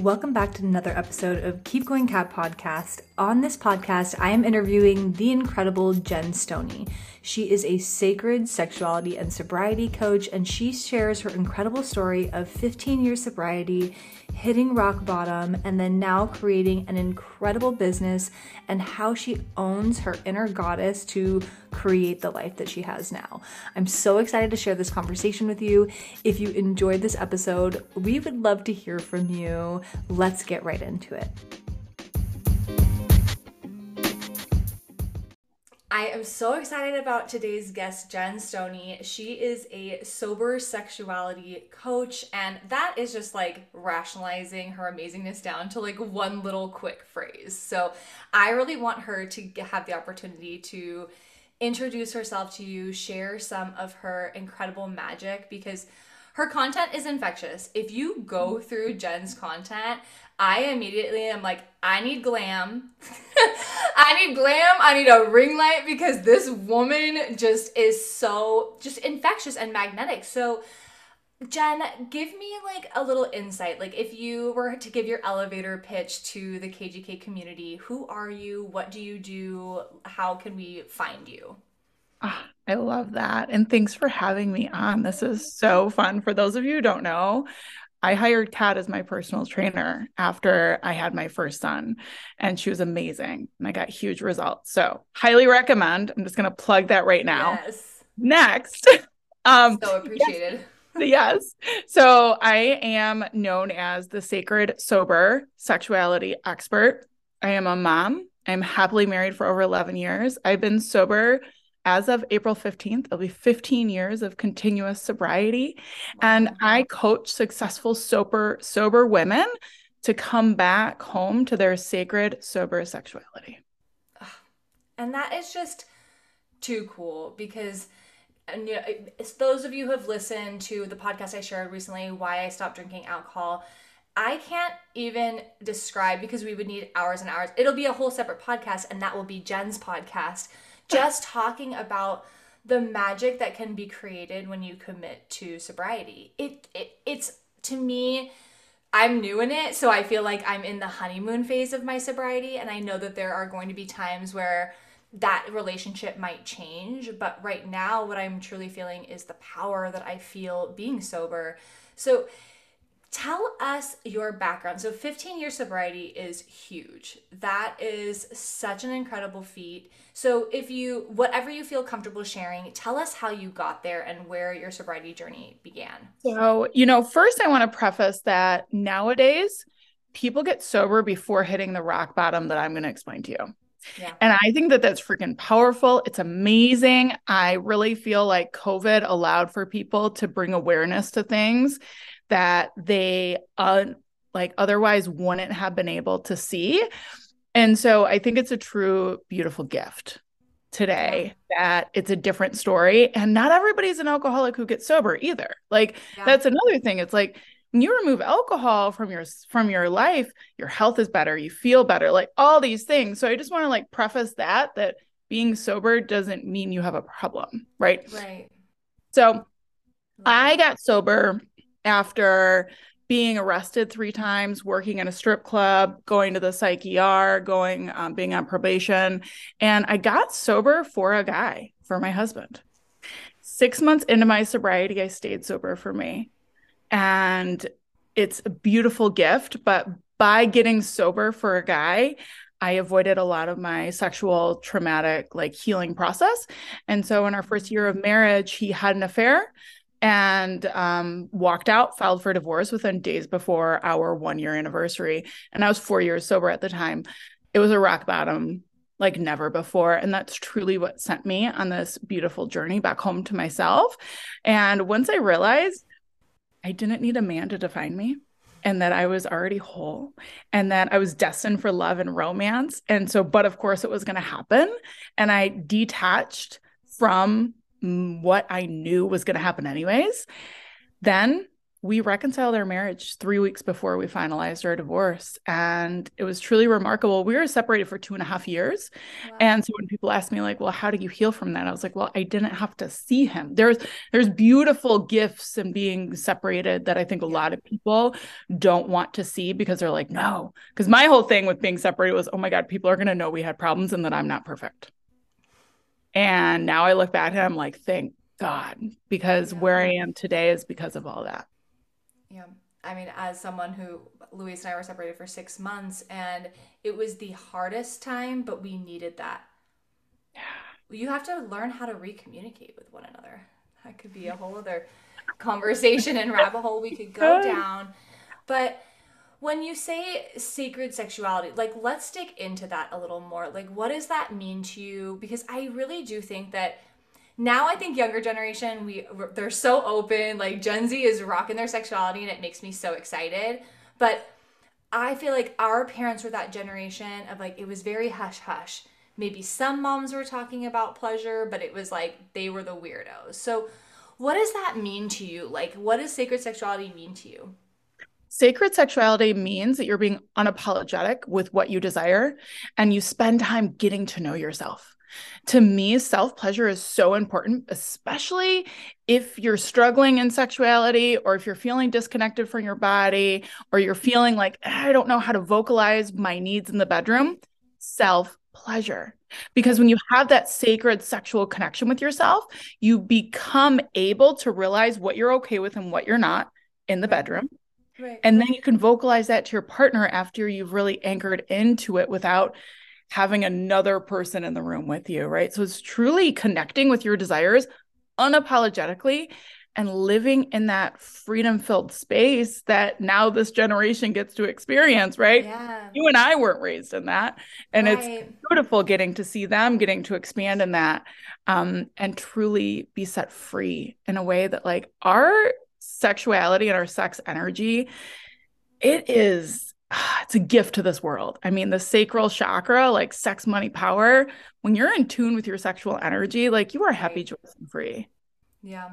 Welcome back to another episode of Keep Going Kat podcast. On this podcast, I am interviewing the incredible Gen Stoney. She is a sacred sexuality and sobriety coach, and she shares her incredible story of 15 years sobriety, hitting rock bottom, and then now creating an incredible business, and how she owns her inner goddess to create the life that she has now. I'm so excited to share this conversation with you. If you enjoyed this episode, we would love to hear from you. Let's get right into it. I am so excited about today's guest, Gen Stoney. She is a sober sexuality coach, and that is just like rationalizing her amazingness down to like one little quick phrase. So I really want her to have the opportunity to introduce herself to you, share some of her incredible magic because her content is infectious. If you go through Gen's content, I immediately am like, I need glam. I need glam. I need a ring light because this woman just is so just infectious and magnetic. So, Gen, give me like a little insight. Like, if you were to give your elevator pitch to the KGK community, who are you? What do you do? How can we find you? Oh, I love that. And thanks for having me on. This is so fun. For those of you who don't know, I hired Kat as my personal trainer after I had my first son, and she was amazing. And I got huge results. So, highly recommend. I'm just going to plug that right now. Yes. Next. Um, so appreciated. Yes. yes. So, I am known as the sacred sober sexuality expert. I am a mom. I'm happily married for over 11 years. I've been sober as of April 15th, it'll be 15 years of continuous sobriety. Wow. And I coach successful sober, sober women to come back home to their sacred, sober sexuality. And that is just too cool because and you know, it's those of you who have listened to the podcast I shared recently, why I stopped drinking alcohol. I can't even describe because we would need hours and hours. It'll be a whole separate podcast, and that will be Gen's podcast just talking about the magic that can be created when you commit to sobriety. It, it it's to me I'm new in it, so I feel like I'm in the honeymoon phase of my sobriety and I know that there are going to be times where that relationship might change, but right now what I'm truly feeling is the power that I feel being sober. So Tell us your background. So, 15 year sobriety is huge. That is such an incredible feat. So, if you, whatever you feel comfortable sharing, tell us how you got there and where your sobriety journey began. So, you know, first I want to preface that nowadays people get sober before hitting the rock bottom that I'm going to explain to you. Yeah. And I think that that's freaking powerful. It's amazing. I really feel like COVID allowed for people to bring awareness to things that they uh, like otherwise wouldn't have been able to see. And so I think it's a true beautiful gift today that it's a different story and not everybody's an alcoholic who gets sober either. Like yeah. that's another thing. It's like when you remove alcohol from your from your life, your health is better, you feel better, like all these things. So I just want to like preface that that being sober doesn't mean you have a problem, right? Right. So I got sober after being arrested three times, working in a strip club, going to the psych ER, going, um, being on probation. And I got sober for a guy, for my husband. Six months into my sobriety, I stayed sober for me. And it's a beautiful gift. But by getting sober for a guy, I avoided a lot of my sexual traumatic like healing process. And so in our first year of marriage, he had an affair and um, walked out, filed for divorce within days before our one year anniversary. And I was four years sober at the time. It was a rock bottom like never before. And that's truly what sent me on this beautiful journey back home to myself. And once I realized I didn't need a man to define me and that I was already whole and that I was destined for love and romance. And so, but of course, it was going to happen. And I detached from what I knew was going to happen anyways, then we reconciled our marriage three weeks before we finalized our divorce. And it was truly remarkable. We were separated for two and a half years. Wow. And so when people ask me, like, well, how did you heal from that? I was like, well, I didn't have to see him. There's there's beautiful gifts in being separated that I think a lot of people don't want to see because they're like, no. Because my whole thing with being separated was, oh my God, people are gonna know we had problems and that I'm not perfect. And now I look back and I'm like, thank God, because yeah. where I am today is because of all that. Yeah. I mean, as someone who Louise and I were separated for six months, and it was the hardest time, but we needed that. Yeah. You have to learn how to recommunicate with one another. That could be a whole other conversation and rabbit hole we could go down. But when you say sacred sexuality, like let's dig into that a little more. Like, what does that mean to you? Because I really do think that now I think younger generation we they're so open. Like Gen Z is rocking their sexuality, and it makes me so excited. But I feel like our parents were that generation of like it was very hush hush. Maybe some moms were talking about pleasure, but it was like they were the weirdos. So, what does that mean to you? Like, what does sacred sexuality mean to you? Sacred sexuality means that you're being unapologetic with what you desire and you spend time getting to know yourself. To me, self pleasure is so important, especially if you're struggling in sexuality or if you're feeling disconnected from your body or you're feeling like, ah, I don't know how to vocalize my needs in the bedroom. Self pleasure. Because when you have that sacred sexual connection with yourself, you become able to realize what you're okay with and what you're not in the bedroom. Right. And then you can vocalize that to your partner after you've really anchored into it without having another person in the room with you, right? So it's truly connecting with your desires unapologetically and living in that freedom filled space that now this generation gets to experience, right? Yeah. You and I weren't raised in that. And right. it's beautiful getting to see them, getting to expand in that, um, and truly be set free in a way that, like, our sexuality and our sex energy, it is it's a gift to this world. I mean, the sacral chakra, like sex, money, power, when you're in tune with your sexual energy, like you are happy, joyous, and free. Yeah.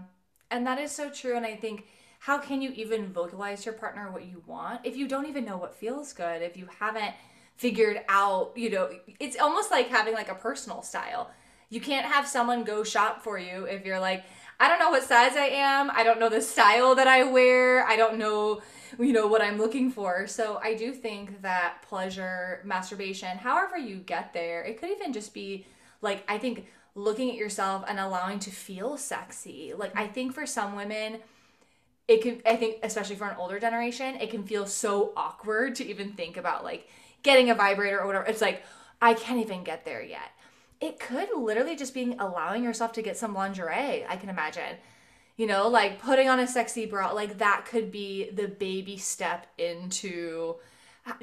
And that is so true. And I think, how can you even vocalize your partner what you want if you don't even know what feels good? If you haven't figured out, you know, it's almost like having like a personal style. You can't have someone go shop for you if you're like, I don't know what size I am. I don't know the style that I wear. I don't know you know what I'm looking for. So I do think that pleasure, masturbation, however you get there, it could even just be like I think looking at yourself and allowing to feel sexy. Like I think for some women it can I think especially for an older generation, it can feel so awkward to even think about like getting a vibrator or whatever. It's like I can't even get there yet. It could literally just be allowing yourself to get some lingerie, I can imagine. You know like putting on a sexy bra like that could be the baby step into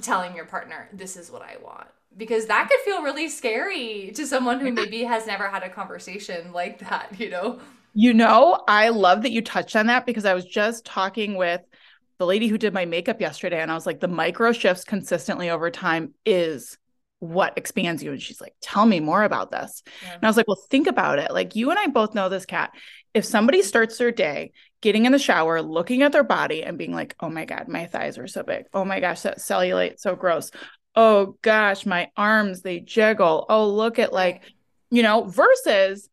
telling your partner this is what i want. Because that could feel really scary to someone who maybe has never had a conversation like that you know? You know i love that you touched on that because i was just talking with the lady who did my makeup yesterday and i was like the micro shifts consistently over time is what expands you and she's like tell me more about this yeah. and i was like well think about it like you and i both know this Kat. if somebody starts their day getting in the shower, looking at their body and being like, oh my God, my thighs are so big. Oh my gosh, that cellulite, so gross. Oh gosh, my arms, they jiggle. Oh, look at like, you know, versus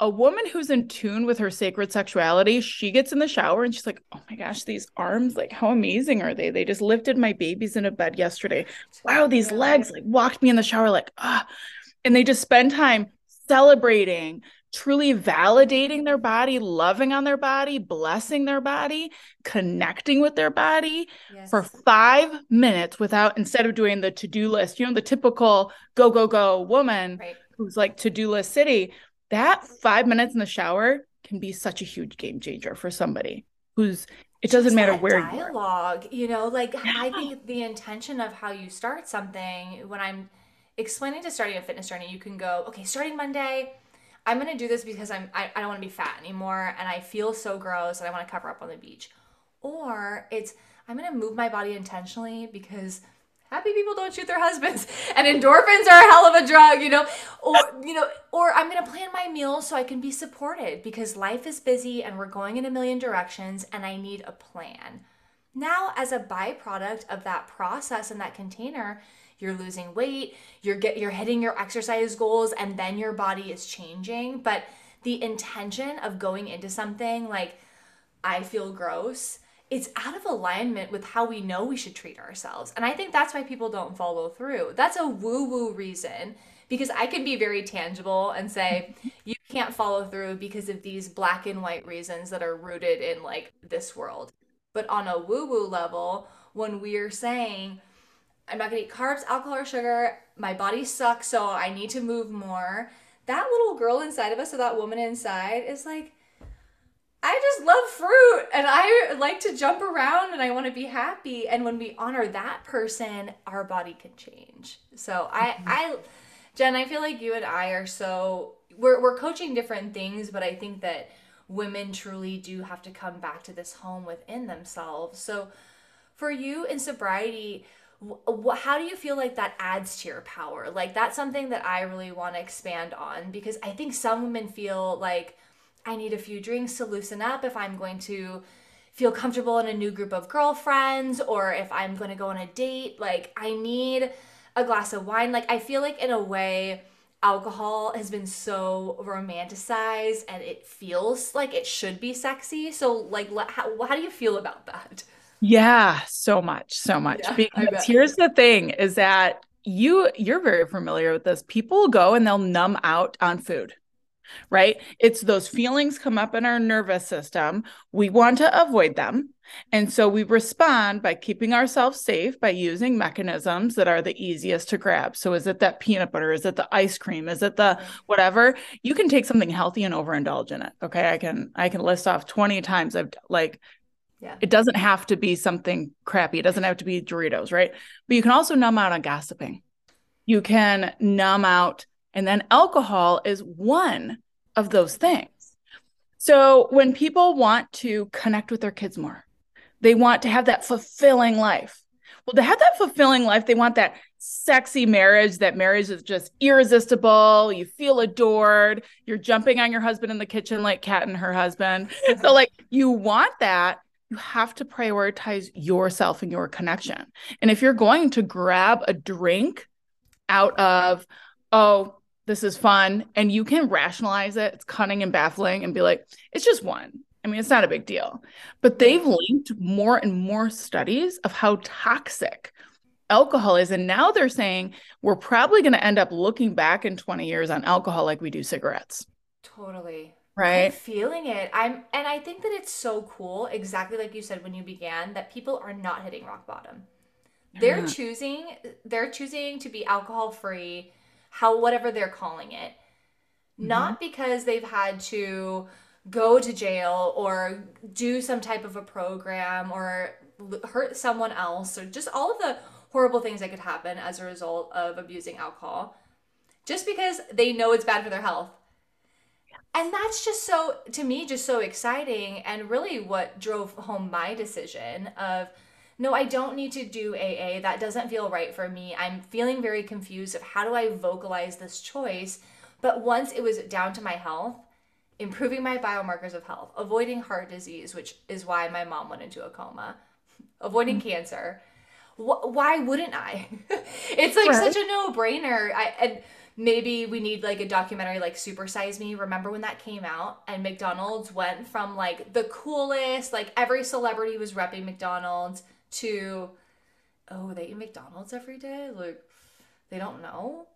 a woman who's in tune with her sacred sexuality, she gets in the shower and she's like, oh my gosh, these arms, like, how amazing are they? They just lifted my babies in a bed yesterday. Wow, these legs like walked me in the shower, like, ah. And they just spend time celebrating truly validating their body, loving on their body, blessing their body, connecting with their body yes. for five minutes without, instead of doing the to do list, you know, the typical go, go, go woman right. who's like to do list city, that five minutes in the shower can be such a huge game changer for somebody who's it doesn't matter where you're dialogue you, you know like yeah. i think the intention of how you start something when i'm explaining to starting a fitness journey you can go okay starting monday I'm gonna do this because I'm I, I don't want to be fat anymore and I feel so gross and I want to cover up on the beach. Or it's I'm gonna move my body intentionally because happy people don't shoot their husbands. And endorphins are a hell of a drug you know? Or you know or i'm going to plan my meals so i can be supported because life is busy and we're going in a million directions and i need a plan. Now as a byproduct of that process and that container you're losing weight you're get you're hitting your exercise goals and then your body is changing. But the intention of going into something like i feel gross it's out of alignment with how we know we should treat ourselves. And I think that's why people don't follow through. That's a woo woo reason because I can be very tangible and say, you can't follow through because of these black and white reasons that are rooted in like this world. But on a woo woo level, when we're saying, I'm not gonna eat carbs, alcohol, or sugar, my body sucks, so I need to move more, that little girl inside of us, or that woman inside, is like, I just love fruit and I like to jump around and I want to be happy. And when we honor that person, our body can change. So I, mm-hmm. I, Gen, I feel like you and I are so we're we're coaching different things, but I think that women truly do have to come back to this home within themselves. So for you in sobriety, how do you feel like that adds to your power? Like that's something that I really want to expand on because I think some women feel like I need a few drinks to loosen up if I'm going to feel comfortable in a new group of girlfriends or if I'm going to go on a date. Like, I need a glass of wine. Like, I feel like in a way, alcohol has been so romanticized and it feels like it should be sexy. So, like, how, how do you feel about that? Yeah, so much, so much. Yeah, because here's the thing is that you you're very familiar with this. People go and they'll numb out on food right? It's those feelings come up in our nervous system. We want to avoid them. And so we respond by keeping ourselves safe by using mechanisms that are the easiest to grab. So is it that peanut butter? Is it the ice cream? Is it the whatever? You can take something healthy and overindulge in it. Okay. I can I can list off 20 times I've like yeah. It doesn't have to be something crappy. It doesn't have to be Doritos, right? But you can also numb out on gossiping. You can numb out and then alcohol is one of those things. So when people want to connect with their kids more, they want to have that fulfilling life. Well, to have that fulfilling life, they want that sexy marriage. That marriage is just irresistible. You feel adored. You're jumping on your husband in the kitchen like Kat and her husband. so, like, you want that. You have to prioritize yourself and your connection. And if you're going to grab a drink out of, oh, this is fun and you can rationalize it. It's cunning and baffling and be like it's just one. I mean it's not a big deal. But they've linked more and more studies of how toxic alcohol is and now they're saying we're probably going to end up looking back in 20 years on alcohol like we do cigarettes. Totally. Right? I'm feeling it. I'm and i think that it's so cool exactly like you said when you began that people are not hitting rock bottom. They're choosing they're choosing to be alcohol free how whatever they're calling it. Mm-hmm. Not because they've had to go to jail or do some type of a program or hurt someone else or just all of the horrible things that could happen as a result of abusing alcohol just because they know it's bad for their health. And that's just so, to me, just so exciting and really what drove home my decision of no, I don't need to do AA. That doesn't feel right for me. I'm feeling very confused of how do I vocalize this choice. But once it was down to my health, improving my biomarkers of health, avoiding heart disease, which is why my mom went into a coma, avoiding mm-hmm. cancer. Wh- why wouldn't I? it's like right. such a no-brainer. I and maybe we need like a documentary like Super Size Me. Remember when that came out and McDonald's went from like the coolest, like every celebrity was repping McDonald's to oh they eat McDonald's every day? Like they don't know?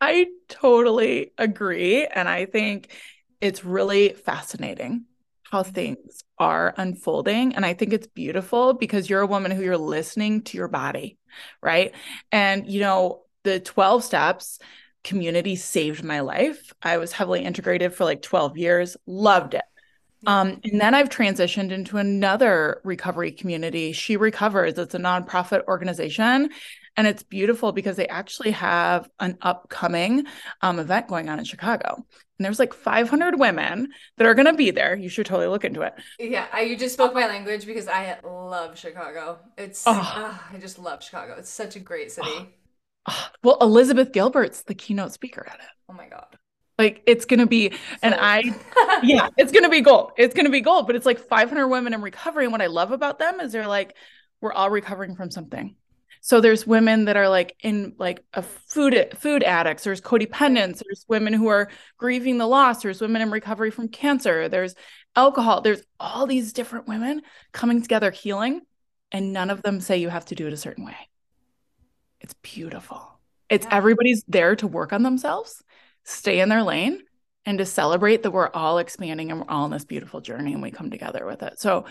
I totally agree and I think it's really fascinating how mm-hmm. things are unfolding and I think it's beautiful because you're a woman who you're listening to your body right? And you know the 12 steps community saved my life. I was heavily integrated for like 12 years loved it Um, and then I've transitioned into another recovery community. She Recovers. It's a nonprofit organization. And it's beautiful because they actually have an upcoming um, event going on in Chicago. And there's like 500 women that are going to be there. You should totally look into it. Yeah, I, you just spoke my language because I love Chicago. It's, oh. oh I just love Chicago. It's such a great city. Oh. Well, Elizabeth Gilbert's the keynote speaker at it. Oh my God. Like it's gonna be, so. and I, yeah, it's gonna be gold. It's gonna be gold. But it's like 500 women in recovery, and what I love about them is they're like, we're all recovering from something. So there's women that are like in like a food food addicts. There's codependents. There's women who are grieving the loss. There's women in recovery from cancer. There's alcohol. There's all these different women coming together healing, and none of them say you have to do it a certain way. It's beautiful. It's yeah. everybody's there to work on themselves stay in their lane and to celebrate that we're all expanding and we're all on this beautiful journey and we come together with it. So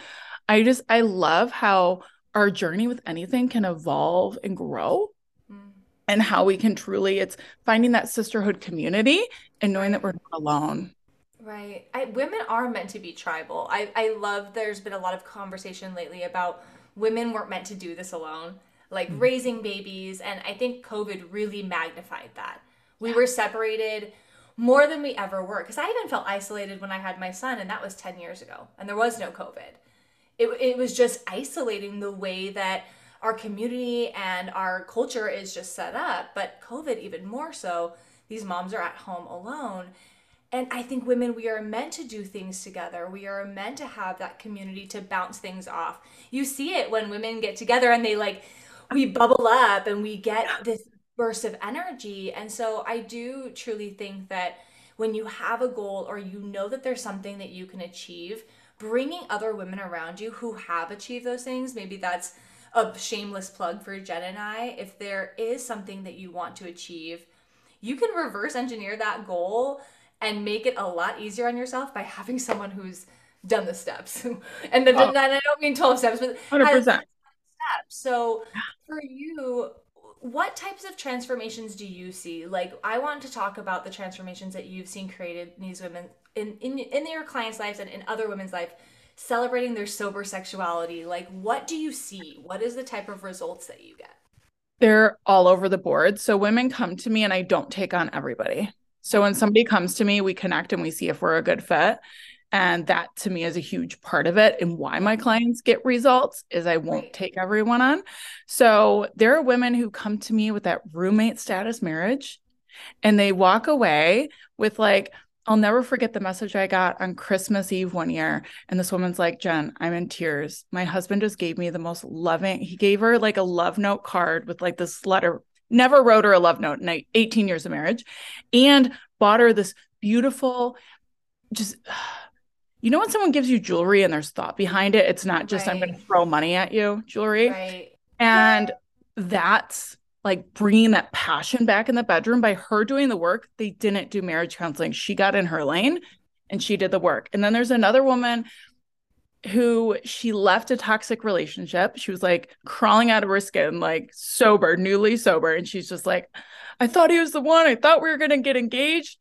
I just, I love how our journey with anything can evolve and grow mm. and how we can truly, it's finding that sisterhood community and knowing that we're not alone. Right. I, women are meant to be tribal. I, I love there's been a lot of conversation lately about women weren't meant to do this alone, like mm-hmm. raising babies. And I think COVID really magnified that we were separated more than we ever were because I even felt isolated when I had my son, and that was 10 years ago, and there was no COVID. It, it was just isolating the way that our community and our culture is just set up, but COVID even more so. These moms are at home alone. And I think women, we are meant to do things together. We are meant to have that community to bounce things off. You see it when women get together and they like, we bubble up and we get this burst of energy. And so I do truly think that when you have a goal or you know that there's something that you can achieve, bringing other women around you who have achieved those things, maybe that's a shameless plug for Gen and I. If there is something that you want to achieve, you can reverse engineer that goal and make it a lot easier on yourself by having someone who's done the steps. and then, oh. I don't mean 12 steps, but 100%. steps. So for you, what types of transformations do you see? Like, I want to talk about the transformations that you've seen created in these women in in in your clients' lives and in other women's life, celebrating their sober sexuality. Like, what do you see? What is the type of results that you get? They're all over the board. So women come to me, and I don't take on everybody. So when somebody comes to me, we connect and we see if we're a good fit. And that to me is a huge part of it. And why my clients get results is I won't take everyone on. So there are women who come to me with that roommate status marriage and they walk away with like, I'll never forget the message I got on Christmas Eve one year. And this woman's like, Gen, I'm in tears. My husband just gave me the most loving, he gave her like a love note card with like this letter, never wrote her a love note in 18 years of marriage, and bought her this beautiful, just you know when someone gives you jewelry and there's thought behind it it's not just right. i'm going to throw money at you jewelry? Right. and that's like bringing that passion back in the bedroom. By her doing the work they didn't do marriage counseling. She got in her lane and she did the work. And then there's another woman who she left a toxic relationship. She was like crawling out of her skin like sober newly sober. And she's just like i thought he was the one. I thought we were going to get engaged.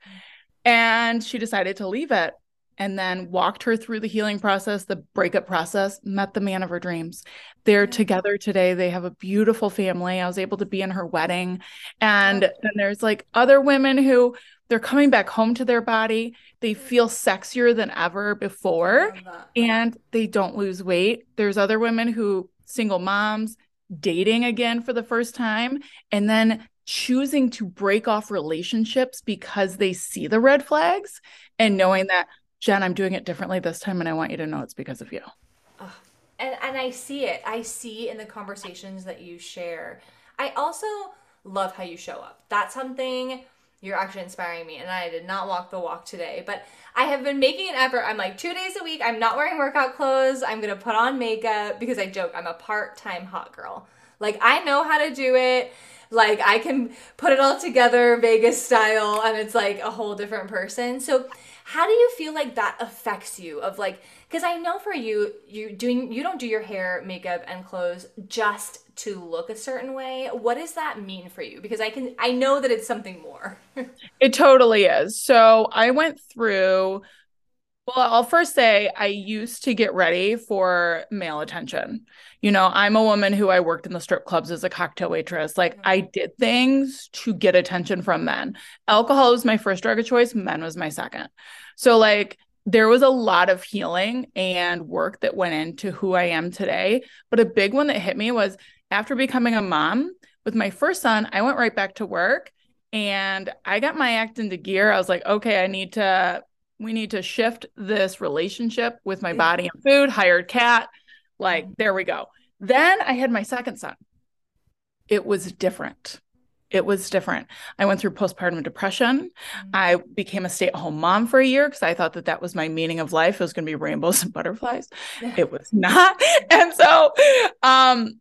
And she decided to leave it and then walked her through the healing process, the breakup process, met the man of her dreams. They're together today. They have a beautiful family. I was able to be in her wedding. And then there's like other women who they're coming back home to their body. They feel sexier than ever before and they don't lose weight. There's other women who single moms dating again for the first time and then choosing to break off relationships because they see the red flags and knowing that Gen, I'm doing it differently this time, and I want you to know it's because of you. and and I see it. I see in the conversations that you share. I also love how you show up. That's something you're actually inspiring me. And I did not walk the walk today, but I have been making an effort. I'm like two days a week. I'm not wearing workout clothes. I'm gonna put on makeup because I joke I'm a part time hot girl. Like I know how to do it. Like I can put it all together Vegas style, and it's like a whole different person. So how do you feel like that affects you of like because i know for you you doing you don't do your hair makeup and clothes just to look a certain way. What does that mean for you? Because i can i know that it's something more. It totally is. So i went through Well, I'll first say I used to get ready for male attention. You know, I'm a woman who I worked in the strip clubs as a cocktail waitress. Like I mm-hmm. did things to get attention from men. Alcohol was my first drug of choice, men was my second. So like there was a lot of healing and work that went into who I am today. But a big one that hit me was after becoming a mom with my first son, I went right back to work and I got my act into gear. I was like, okay, I need to we need to shift this relationship with my body and food, hired Kat. Like, mm-hmm. there we go. Then I had my second son. It was different. It was different. I went through postpartum depression. Mm-hmm. I became a stay at home mom for a year because I thought that that was my meaning of life. It was going to be rainbows and butterflies. it was not. And so, um,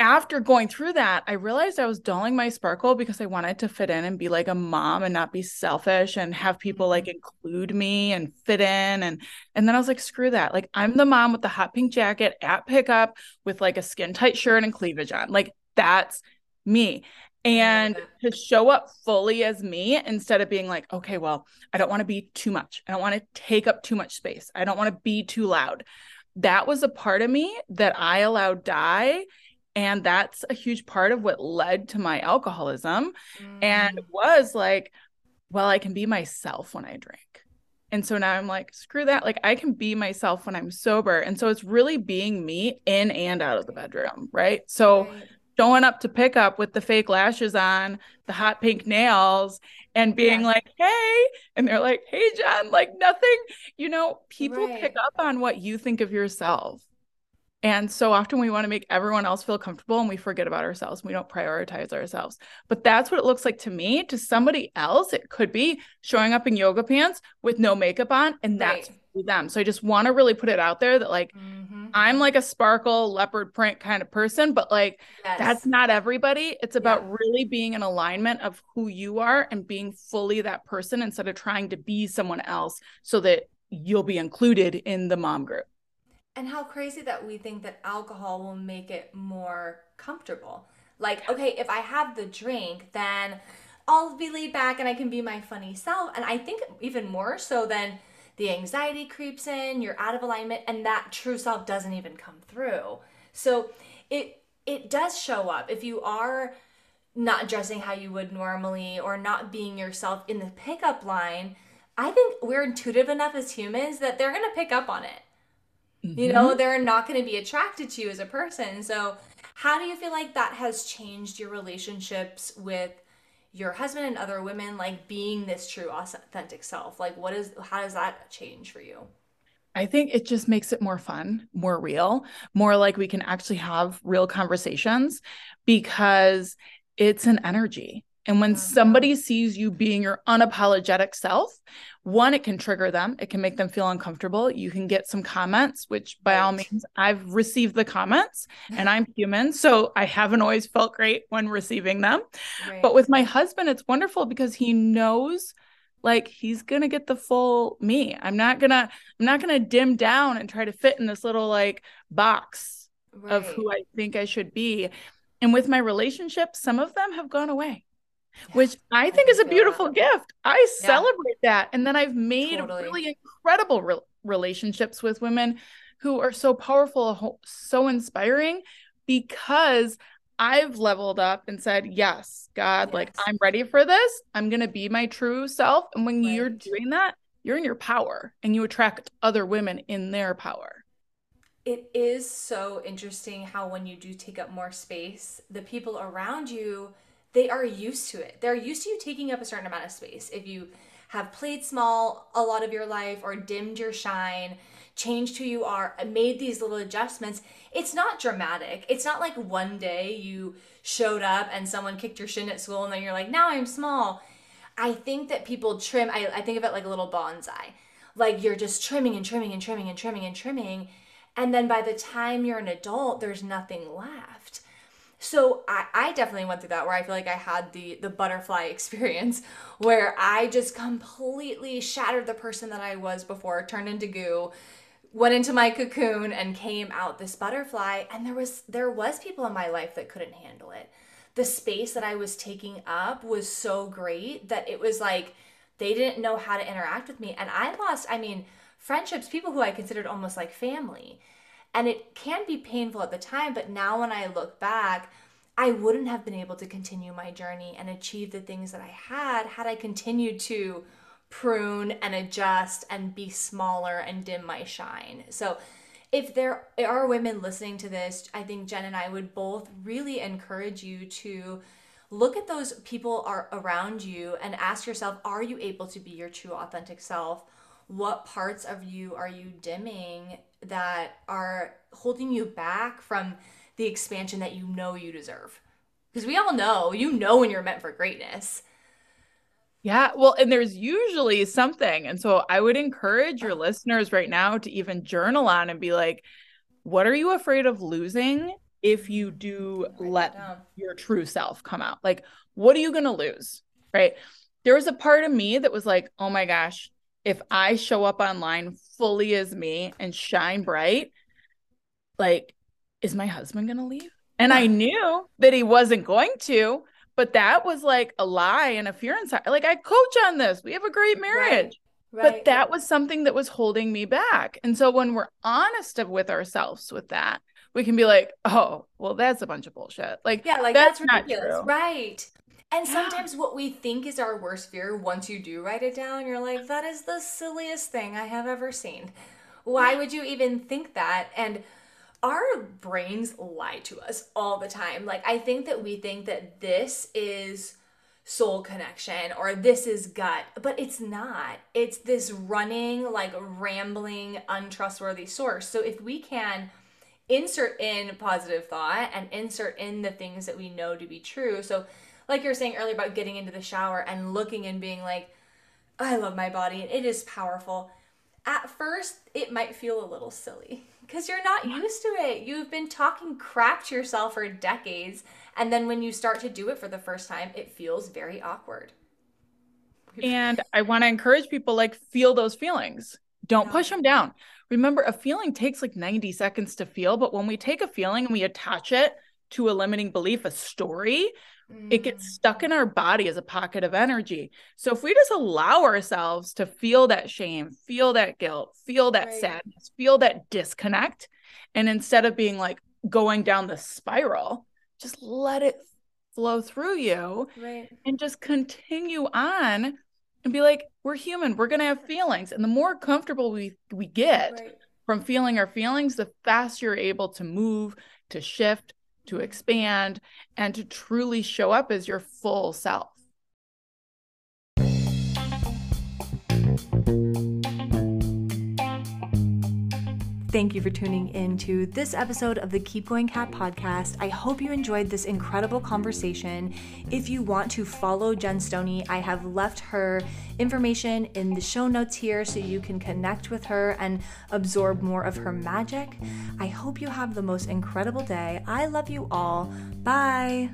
after going through that, I realized I was dulling my sparkle because I wanted to fit in and be like a mom and not be selfish and have people like mm-hmm. include me and fit in and and then I was like screw that. Like I'm the mom with the hot pink jacket at pickup with like a skin tight shirt and cleavage on. Like that's me. And to show up fully as me instead of being like, okay, well, I don't want to be too much. I don't want to take up too much space. I don't want to be too loud. That was a part of me that I allowed die and that's a huge part of what led to my alcoholism mm. and was like well i can be myself when i drink and so now i'm like screw that like i can be myself when i'm sober and so it's really being me in and out of the bedroom right so right. showing up to pick up with the fake lashes on the hot pink nails and being yeah. like hey and they're like hey john like nothing you know people right. pick up on what you think of yourself and so often we want to make everyone else feel comfortable and we forget about ourselves. We don't prioritize ourselves. But that's what it looks like to me. To somebody else, it could be showing up in yoga pants with no makeup on, and that's right. them. So I just want to really put it out there that, like, mm-hmm. I'm like a sparkle leopard print kind of person, but like, yes. that's not everybody. It's about yeah. really being in alignment of who you are and being fully that person instead of trying to be someone else so that you'll be included in the mom group. And how crazy that we think that alcohol will make it more comfortable. Like, okay, if I have the drink, then I'll be laid back and I can be my funny self. And I think even more so than the anxiety creeps in, you're out of alignment, and that true self doesn't even come through. So it it does show up if you are not dressing how you would normally or not being yourself in the pickup line. I think we're intuitive enough as humans that they're gonna pick up on it. Mm-hmm. You know, they're not going to be attracted to you as a person. So, how do you feel like that has changed your relationships with your husband and other women like being this true authentic self? Like what is how does that change for you? I think it just makes it more fun, more real, more like we can actually have real conversations because it's an energy. And when somebody sees you being your unapologetic self, one, it can trigger them, it can make them feel uncomfortable. You can get some comments, which by all means, I've received the comments and I'm human. So I haven't always felt great when receiving them. Right. But with my husband, it's wonderful because he knows like he's gonna get the full me i'm not gonna i'm not gonna dim down and try to fit in this little like box right. of who i think i should be and with my relationships some of them have gone away which I think I is a beautiful that. gift. I yeah. celebrate that. And then I've made totally. really incredible re- relationships with women who are so powerful, so inspiring because I've leveled up and said, Yes, God, yes. like I'm ready for this. I'm going to be my true self. And when right. you're doing that, you're in your power and you attract other women in their power. It is so interesting how when you do take up more space, the people around you they are used to it. They're used to you taking up a certain amount of space. If you have played small a lot of your life or dimmed your shine, changed who you are, made these little adjustments, it's not dramatic. It's not like one day you showed up and someone kicked your shin at school and then you're like, now I'm small. I think that people trim, I, I think of it like a little bonsai. Like you're just trimming and trimming and trimming and trimming and trimming. And then by the time you're an adult, there's nothing left. So I, I definitely went through that where I feel like I had the the butterfly experience where I just completely shattered the person that I was before, turned into goo, went into my cocoon and came out this butterfly and there was there was people in my life that couldn't handle it. The space that I was taking up was so great that it was like they didn't know how to interact with me and I lost I mean friendships, people who I considered almost like family. And it can be painful at the time, but now when I look back, I wouldn't have been able to continue my journey and achieve the things that I had had I continued to prune and adjust and be smaller and dim my shine. So, if there are women listening to this, I think Gen and I would both really encourage you to look at those people are around you and ask yourself are you able to be your true authentic self what parts of you are you dimming that are holding you back from the expansion that you know you deserve because we all know you know when you're meant for greatness yeah, well, and there's usually something. And so I would encourage your listeners right now to even journal on and be like, what are you afraid of losing if you do let your true self come out? Like, what are you going to lose? Right. There was a part of me that was like, oh my gosh, if I show up online fully as me and shine bright, like, is my husband going to leave? And I knew that he wasn't going to, but that was like a lie and a fear inside. Like I coach on this. We have a great marriage. Right. Right. But that was something that was holding me back. And so when we're honest with ourselves with that, we can be like, oh, well, that's a bunch of bullshit. Like, yeah, like that's, that's ridiculous. Right. And sometimes what we think is our worst fear, once you do write it down, you're like, that is the silliest thing I have ever seen. Why would you even think that? And our brains lie to us all the time. Like, I think that we think that this is soul connection or this is gut, but it's not. It's this running, like rambling, untrustworthy source. So, if we can insert in positive thought and insert in the things that we know to be true. So, like you were saying earlier about getting into the shower and looking and being like, I love my body and it is powerful. At first, it might feel a little silly because you're not used to it. You've been talking crap to yourself for decades, and then when you start to do it for the first time, it feels very awkward. And I want to encourage people like feel those feelings. Don't yeah. push them down. Remember, a feeling takes like 90 seconds to feel, but when we take a feeling and we attach it to a limiting belief, a story, it gets mm. stuck in our body as a pocket of energy. So if we just allow ourselves to feel that shame, feel that guilt, feel that right. sadness, feel that disconnect, and instead of being like going down the spiral, just let it flow through you right. and just continue on and be like, we're human, we're gonna have feelings. And the more comfortable we we get right. from feeling our feelings, the faster you're able to move, to shift, to expand, and to truly show up as your full self. Thank you for tuning in to this episode of the Keep Going Kat podcast. I hope you enjoyed this incredible conversation. If you want to follow Gen Stoney, I have left her information in the show notes here so you can connect with her and absorb more of her magic. I hope you have the most incredible day. I love you all. Bye.